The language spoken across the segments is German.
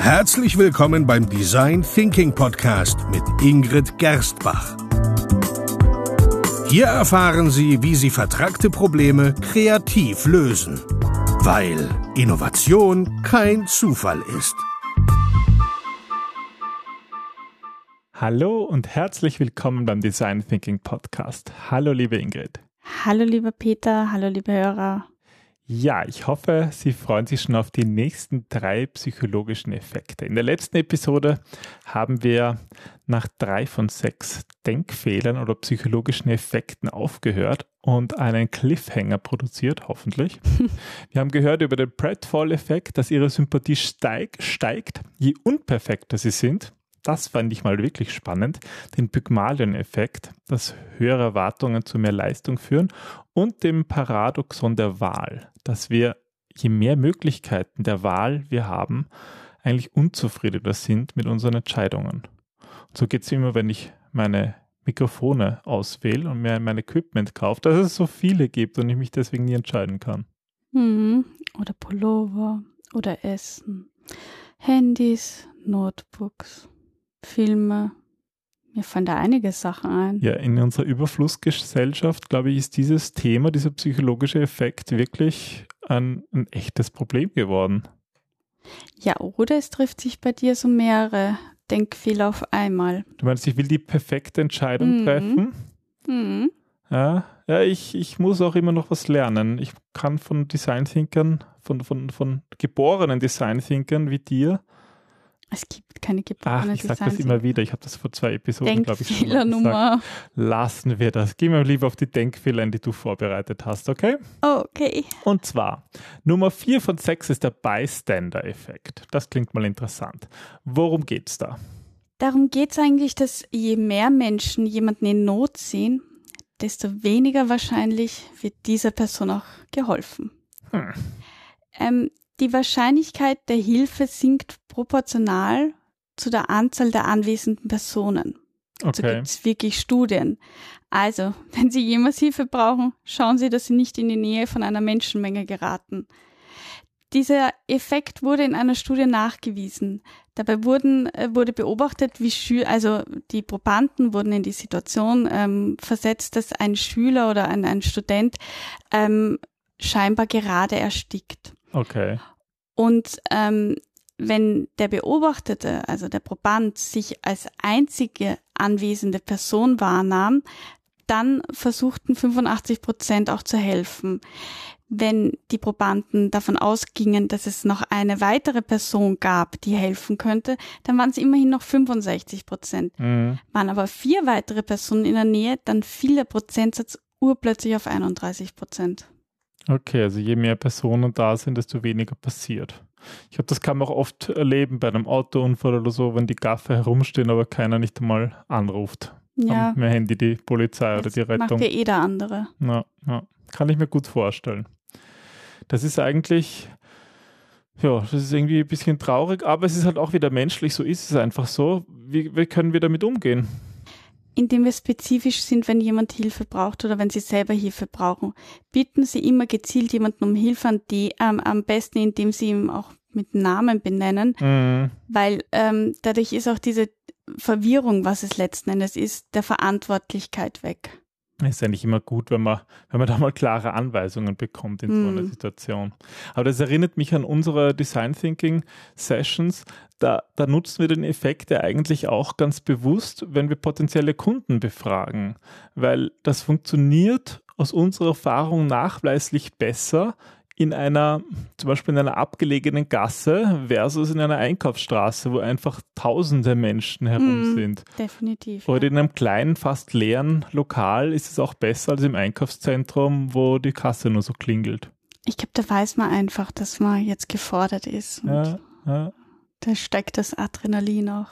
Herzlich willkommen beim Design Thinking Podcast mit Ingrid Gerstbach. Hier erfahren Sie, wie Sie vertragte Probleme kreativ lösen, weil Innovation kein Zufall ist. Hallo und herzlich willkommen beim Design Thinking Podcast. Hallo liebe Ingrid. Hallo lieber Peter, hallo liebe Hörer. Ja, ich hoffe, Sie freuen sich schon auf die nächsten drei psychologischen Effekte. In der letzten Episode haben wir nach drei von sechs Denkfehlern oder psychologischen Effekten aufgehört und einen Cliffhanger produziert, hoffentlich. wir haben gehört über den Pratfall-Effekt, dass Ihre Sympathie steig, steigt, je unperfekter Sie sind das fand ich mal wirklich spannend, den Pygmalion-Effekt, dass höhere Erwartungen zu mehr Leistung führen und dem Paradoxon der Wahl, dass wir, je mehr Möglichkeiten der Wahl wir haben, eigentlich unzufriedener sind mit unseren Entscheidungen. Und so geht es immer, wenn ich meine Mikrofone auswähle und mir mein Equipment kaufe, dass es so viele gibt und ich mich deswegen nie entscheiden kann. Mhm. Oder Pullover oder Essen, Handys, Notebooks. Filme. Mir fallen da einige Sachen ein. Ja, in unserer Überflussgesellschaft, glaube ich, ist dieses Thema, dieser psychologische Effekt wirklich ein, ein echtes Problem geworden. Ja, oder es trifft sich bei dir so mehrere Denkfehler auf einmal. Du meinst, ich will die perfekte Entscheidung mhm. treffen? Mhm. Ja, ja ich, ich muss auch immer noch was lernen. Ich kann von Design-Thinkern, von, von, von geborenen Design-Thinkern wie dir, es gibt keine geborene Ach, ich sage das immer wieder. Ich habe das vor zwei Episoden, glaube ich, schon mal gesagt. Lassen wir das. Gehen wir lieber auf die Denkfehler, die du vorbereitet hast, okay? Okay. Und zwar, Nummer vier von sechs ist der Bystander-Effekt. Das klingt mal interessant. Worum geht es da? Darum geht es eigentlich, dass je mehr Menschen jemanden in Not sehen, desto weniger wahrscheinlich wird dieser Person auch geholfen. Hm. Ähm, die Wahrscheinlichkeit der Hilfe sinkt proportional zu der Anzahl der anwesenden Personen. Also okay. gibt es wirklich Studien. Also, wenn Sie jemals Hilfe brauchen, schauen Sie, dass Sie nicht in die Nähe von einer Menschenmenge geraten. Dieser Effekt wurde in einer Studie nachgewiesen. Dabei wurden, äh, wurde beobachtet, wie Schü also die Probanden wurden in die Situation ähm, versetzt, dass ein Schüler oder ein, ein Student ähm, scheinbar gerade erstickt. Okay. Und ähm, wenn der Beobachtete, also der Proband, sich als einzige anwesende Person wahrnahm, dann versuchten 85 Prozent auch zu helfen. Wenn die Probanden davon ausgingen, dass es noch eine weitere Person gab, die helfen könnte, dann waren es immerhin noch 65 Prozent. Mhm. Waren aber vier weitere Personen in der Nähe, dann fiel der Prozentsatz urplötzlich auf 31 Prozent. Okay, also je mehr Personen da sind, desto weniger passiert. Ich glaube, das kann man auch oft erleben bei einem Autounfall oder so, wenn die Gaffer herumstehen, aber keiner nicht einmal anruft. Ja. Am Handy die Polizei das oder die Rettung. Macht ja eh der andere. Ja, ja, kann ich mir gut vorstellen. Das ist eigentlich, ja, das ist irgendwie ein bisschen traurig, aber es ist halt auch wieder menschlich, so ist es einfach so. Wie, wie können wir damit umgehen? Indem wir spezifisch sind, wenn jemand Hilfe braucht oder wenn sie selber Hilfe brauchen. Bitten Sie immer gezielt jemanden um Hilfe an die, ähm, am besten, indem Sie ihm auch mit Namen benennen, mhm. weil ähm, dadurch ist auch diese Verwirrung, was es letzten Endes ist, der Verantwortlichkeit weg. Ist eigentlich immer gut, wenn man, wenn man da mal klare Anweisungen bekommt in mm. so einer hm. Situation. Aber das erinnert mich an unsere Design Thinking Sessions. Da, da nutzen wir den Effekt ja eigentlich auch ganz bewusst, wenn wir potenzielle Kunden befragen, weil das funktioniert aus unserer Erfahrung nachweislich besser, in einer, zum Beispiel in einer abgelegenen Gasse versus in einer Einkaufsstraße, wo einfach tausende Menschen herum mm, sind. Definitiv. Oder ja. in einem kleinen, fast leeren Lokal ist es auch besser als im Einkaufszentrum, wo die Kasse nur so klingelt. Ich glaube, da weiß man einfach, dass man jetzt gefordert ist. ja, ja. Da steigt das Adrenalin auch.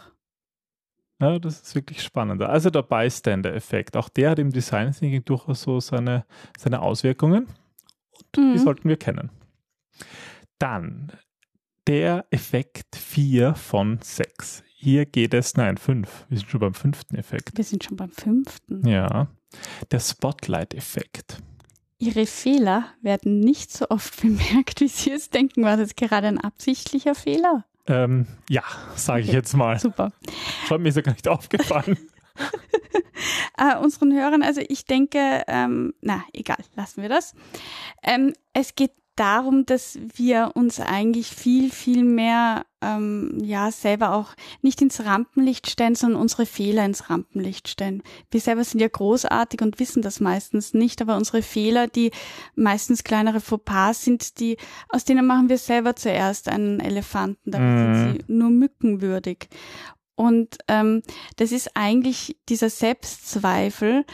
Ja, das ist wirklich spannend. Also der Bystander-Effekt, auch der hat im Design Thinking durchaus so seine, seine Auswirkungen mhm. die sollten wir kennen. Dann der Effekt 4 von 6. Hier geht es, nein, 5. Wir sind schon beim fünften Effekt. Wir sind schon beim fünften. Ja. Der Spotlight-Effekt. Ihre Fehler werden nicht so oft bemerkt, wie Sie es denken. War das gerade ein absichtlicher Fehler? Ähm, ja, sage ich jetzt mal. Super. Schon mir ist ja gar nicht aufgefallen. äh, unseren Hörern, also ich denke, ähm, na, egal, lassen wir das. Ähm, es geht darum, dass wir uns eigentlich viel, viel mehr ähm, ja selber auch nicht ins Rampenlicht stellen, sondern unsere Fehler ins Rampenlicht stellen. Wir selber sind ja großartig und wissen das meistens nicht, aber unsere Fehler, die meistens kleinere Fauxpas sind, die aus denen machen wir selber zuerst einen Elefanten, damit mm. sind sie nur mückenwürdig. Und ähm, das ist eigentlich dieser Selbstzweifel,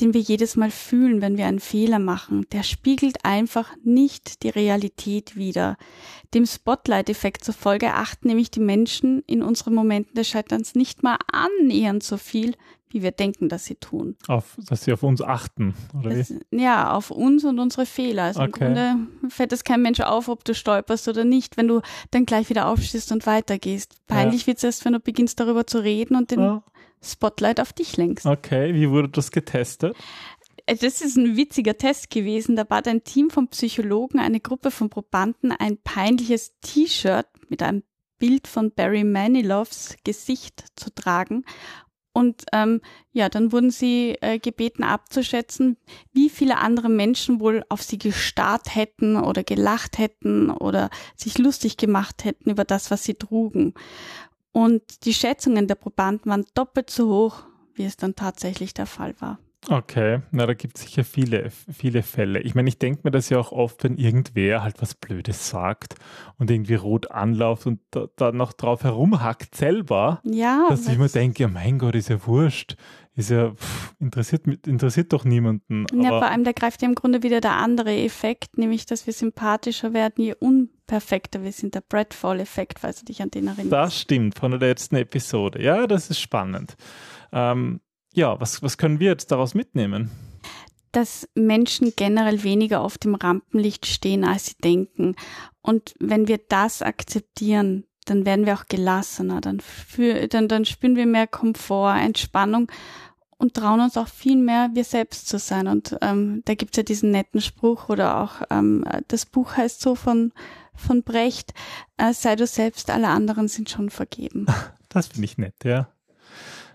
den wir jedes Mal fühlen, wenn wir einen Fehler machen, der spiegelt einfach nicht die Realität wider. Dem Spotlight-Effekt zufolge achten nämlich die Menschen in unseren Momenten des Scheiterns nicht mal annähernd so viel, wie wir denken, dass sie tun. Auf, dass sie auf uns achten, oder das, wie? Ja, auf uns und unsere Fehler. Also okay. im Grunde fällt es kein Mensch auf, ob du stolperst oder nicht, wenn du dann gleich wieder aufstehst und weitergehst. Peinlich ja. wird es erst, wenn du beginnst darüber zu reden und den ja. Spotlight auf dich lenkst. Okay, wie wurde das getestet? Äh, das ist ein witziger Test gewesen. Da bat ein Team von Psychologen eine Gruppe von Probanden ein peinliches T-Shirt mit einem Bild von Barry Manilows Gesicht zu tragen. Und ähm, ja, dann wurden sie äh, gebeten abzuschätzen, wie viele andere Menschen wohl auf sie gestarrt hätten oder gelacht hätten oder sich lustig gemacht hätten über das, was sie trugen. Und die Schätzungen der Probanden waren doppelt so hoch, wie es dann tatsächlich der Fall war. Okay, na, da gibt es sicher viele, viele Fälle. Ich meine, ich denke mir das ja auch oft, wenn irgendwer halt was Blödes sagt und irgendwie rot anlauft und da, da noch drauf herumhackt selber, ja, dass ich mir denke, ja mein Gott, ist ja wurscht, ist ja, pff, interessiert, interessiert doch niemanden. Ja, vor allem, da greift ja im Grunde wieder der andere Effekt, nämlich, dass wir sympathischer werden, je unperfekter wir sind, der Bradfall-Effekt, falls du dich an den erinnerst. Das stimmt, von der letzten Episode. Ja, das ist spannend. Ähm, ja, was, was können wir jetzt daraus mitnehmen? Dass Menschen generell weniger auf dem Rampenlicht stehen, als sie denken. Und wenn wir das akzeptieren, dann werden wir auch gelassener, dann, für, dann, dann spüren wir mehr Komfort, Entspannung und trauen uns auch viel mehr, wir selbst zu sein. Und ähm, da gibt's ja diesen netten Spruch oder auch ähm, das Buch heißt so von, von Brecht, äh, sei du selbst, alle anderen sind schon vergeben. Das finde ich nett, ja.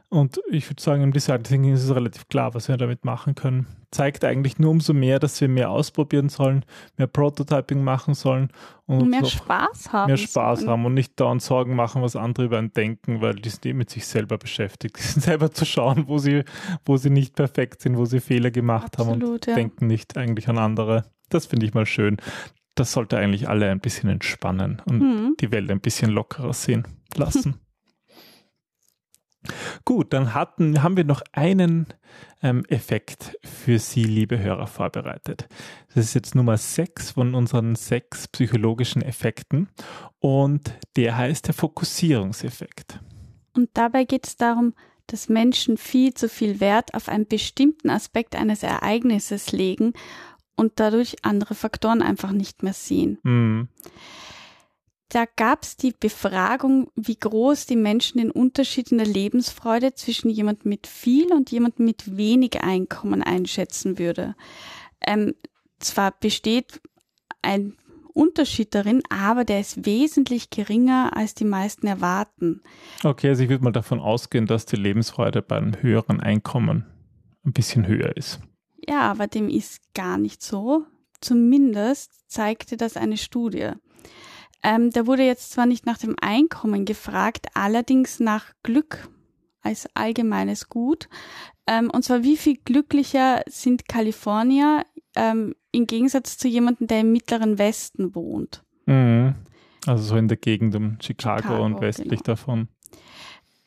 Und ich würde sagen, im Design Thinking ist es relativ klar, was wir damit machen können. Zeigt eigentlich nur umso mehr, dass wir mehr ausprobieren sollen, mehr Prototyping machen sollen und, und mehr Spaß haben. Mehr Spaß sollen. haben und nicht dauernd Sorgen machen, was andere über einen denken, weil die sind eh mit sich selber beschäftigt. Die sind selber zu schauen, wo sie, wo sie nicht perfekt sind, wo sie Fehler gemacht Absolut, haben und ja. denken nicht eigentlich an andere. Das finde ich mal schön. Das sollte eigentlich alle ein bisschen entspannen und mhm. die Welt ein bisschen lockerer sehen lassen. Gut, dann hatten, haben wir noch einen ähm, Effekt für Sie, liebe Hörer, vorbereitet. Das ist jetzt Nummer 6 von unseren sechs psychologischen Effekten und der heißt der Fokussierungseffekt. Und dabei geht es darum, dass Menschen viel zu viel Wert auf einen bestimmten Aspekt eines Ereignisses legen und dadurch andere Faktoren einfach nicht mehr sehen. Mhm da gab es die Befragung, wie groß die Menschen den Unterschied in der Lebensfreude zwischen jemand mit viel und jemand mit wenig Einkommen einschätzen würde. Ähm, zwar besteht ein Unterschied darin, aber der ist wesentlich geringer, als die meisten erwarten. Okay, also ich würde mal davon ausgehen, dass die Lebensfreude bei einem höheren Einkommen ein bisschen höher ist. Ja, aber dem ist gar nicht so. Zumindest zeigte das eine Studie. Ähm, da wurde jetzt zwar nicht nach dem Einkommen gefragt, allerdings nach Glück als allgemeines Gut. Ähm, und zwar, wie viel glücklicher sind Kalifornier ähm, im Gegensatz zu jemandem, der im mittleren Westen wohnt. Mhm. Also so in der Gegend um Chicago, Chicago und westlich genau. davon.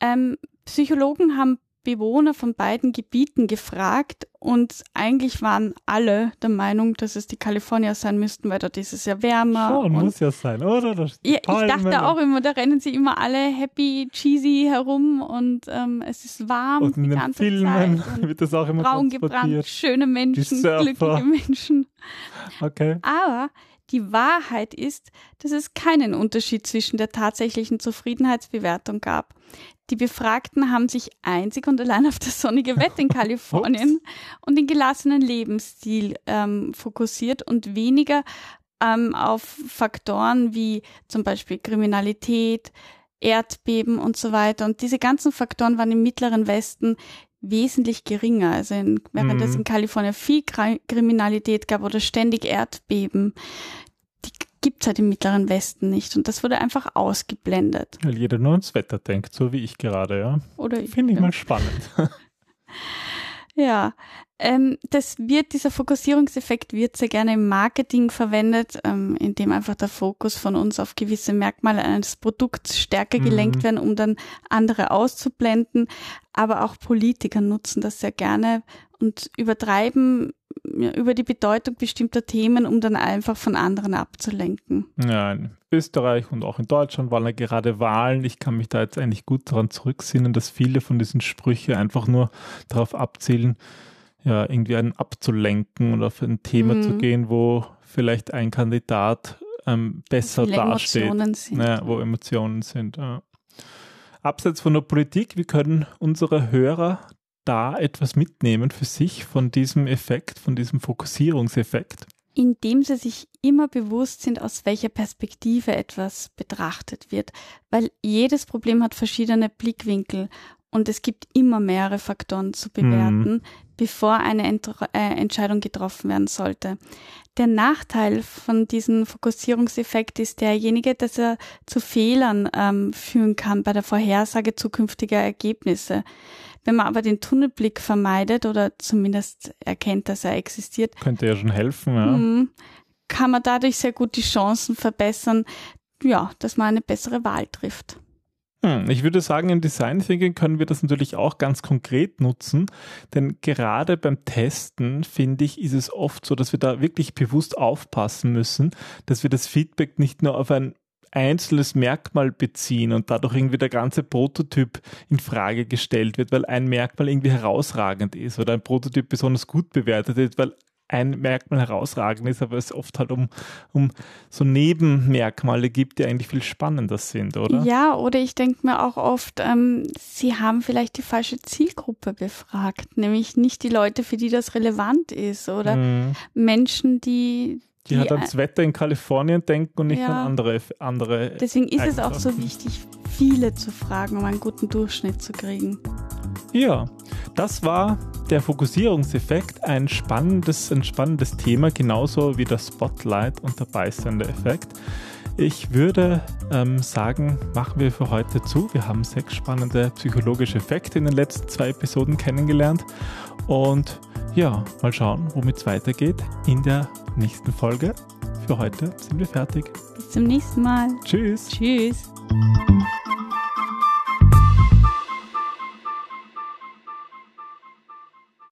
Ähm, Psychologen haben Bewohner von beiden Gebieten gefragt und eigentlich waren alle der Meinung, dass es die Kalifornier sein müssten, weil dort ist es ja wärmer. Schon, muss ja sein, oder? Ja, ich dachte auch immer, da rennen sie immer alle happy, cheesy herum und ähm, es ist warm und in die ganze Filmen Zeit. wird das auch immer braun gebrannt, schöne Menschen, glückliche Menschen. Okay. Aber die Wahrheit ist, dass es keinen Unterschied zwischen der tatsächlichen Zufriedenheitsbewertung gab. Die Befragten haben sich einzig und allein auf das sonnige Wetter in Kalifornien und den gelassenen Lebensstil ähm, fokussiert und weniger ähm, auf Faktoren wie zum Beispiel Kriminalität, Erdbeben und so weiter. Und diese ganzen Faktoren waren im Mittleren Westen wesentlich geringer. Also in, während mhm. es in Kalifornien viel Kriminalität gab oder ständig Erdbeben, gibt's halt im Mittleren Westen nicht. Und das wurde einfach ausgeblendet. Weil jeder nur ans Wetter denkt, so wie ich gerade, ja. Oder Finde ich ja. mal spannend. Ja, ähm, das wird, dieser Fokussierungseffekt wird sehr gerne im Marketing verwendet, ähm, indem einfach der Fokus von uns auf gewisse Merkmale eines Produkts stärker mhm. gelenkt werden, um dann andere auszublenden. Aber auch Politiker nutzen das sehr gerne und übertreiben über die Bedeutung bestimmter Themen, um dann einfach von anderen abzulenken. Ja, in Österreich und auch in Deutschland waren ja gerade Wahlen. Ich kann mich da jetzt eigentlich gut daran zurücksinnen, dass viele von diesen Sprüchen einfach nur darauf abzielen, ja, irgendwie einen abzulenken oder auf ein Thema mhm. zu gehen, wo vielleicht ein Kandidat ähm, besser dasteht. Emotionen sind. Ja, wo Emotionen sind. Ja. Abseits von der Politik, wie können unsere Hörer da etwas mitnehmen für sich von diesem Effekt, von diesem Fokussierungseffekt? Indem sie sich immer bewusst sind, aus welcher Perspektive etwas betrachtet wird, weil jedes Problem hat verschiedene Blickwinkel und es gibt immer mehrere Faktoren zu bewerten, mhm. bevor eine Ent äh, Entscheidung getroffen werden sollte. Der Nachteil von diesem Fokussierungseffekt ist derjenige, dass er zu Fehlern ähm, führen kann bei der Vorhersage zukünftiger Ergebnisse. Wenn man aber den Tunnelblick vermeidet oder zumindest erkennt, dass er existiert, könnte ja schon helfen, ja. Mhm, kann man dadurch sehr gut die Chancen verbessern, ja, dass man eine bessere Wahl trifft. Hm, ich würde sagen, im Design Thinking können wir das natürlich auch ganz konkret nutzen, denn gerade beim Testen, finde ich, ist es oft so, dass wir da wirklich bewusst aufpassen müssen, dass wir das Feedback nicht nur auf ein einzelnes Merkmal beziehen und dadurch irgendwie der ganze Prototyp in Frage gestellt wird, weil ein Merkmal irgendwie herausragend ist oder ein Prototyp besonders gut bewertet ist, weil ein Merkmal herausragend ist, aber es oft halt um, um so Nebenmerkmale gibt, die eigentlich viel spannender sind, oder? Ja, oder ich denke mir auch oft, ähm, sie haben vielleicht die falsche Zielgruppe befragt, nämlich nicht die Leute, für die das relevant ist oder mhm. Menschen, die, die, halt ans Wetter in Kalifornien denken und nicht ja. an andere, andere. Deswegen ist es auch so wichtig, viele zu fragen, um einen guten Durchschnitt zu kriegen. Ja, das war der Fokussierungseffekt, ein spannendes, ein spannendes Thema, genauso wie der Spotlight und der Bystander-Effekt. Ich würde ähm, sagen, machen wir für heute zu. Wir haben sechs spannende psychologische Effekte in den letzten zwei Episoden kennengelernt und ja, mal schauen, womit es weitergeht in der nächsten Folge. Für heute sind wir fertig. Bis zum nächsten Mal. Tschüss. Tschüss.